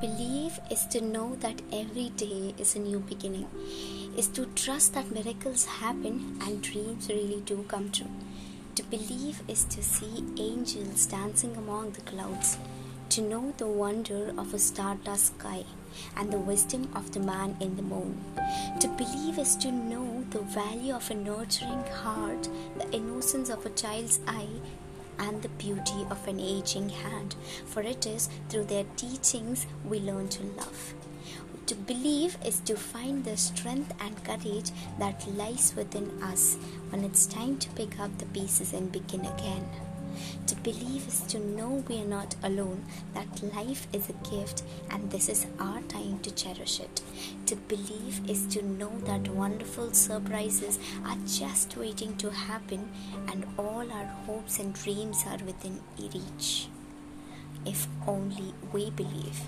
believe is to know that every day is a new beginning, is to trust that miracles happen and dreams really do come true. To believe is to see angels dancing among the clouds, to know the wonder of a stardust sky and the wisdom of the man in the moon. To believe is to know the value of a nurturing heart, the innocence of a child's eye, and the beauty of an aging hand, for it is through their teachings we learn to love. To believe is to find the strength and courage that lies within us when it's time to pick up the pieces and begin again. Believe is to know we are not alone, that life is a gift and this is our time to cherish it. To believe is to know that wonderful surprises are just waiting to happen and all our hopes and dreams are within reach. If only we believe.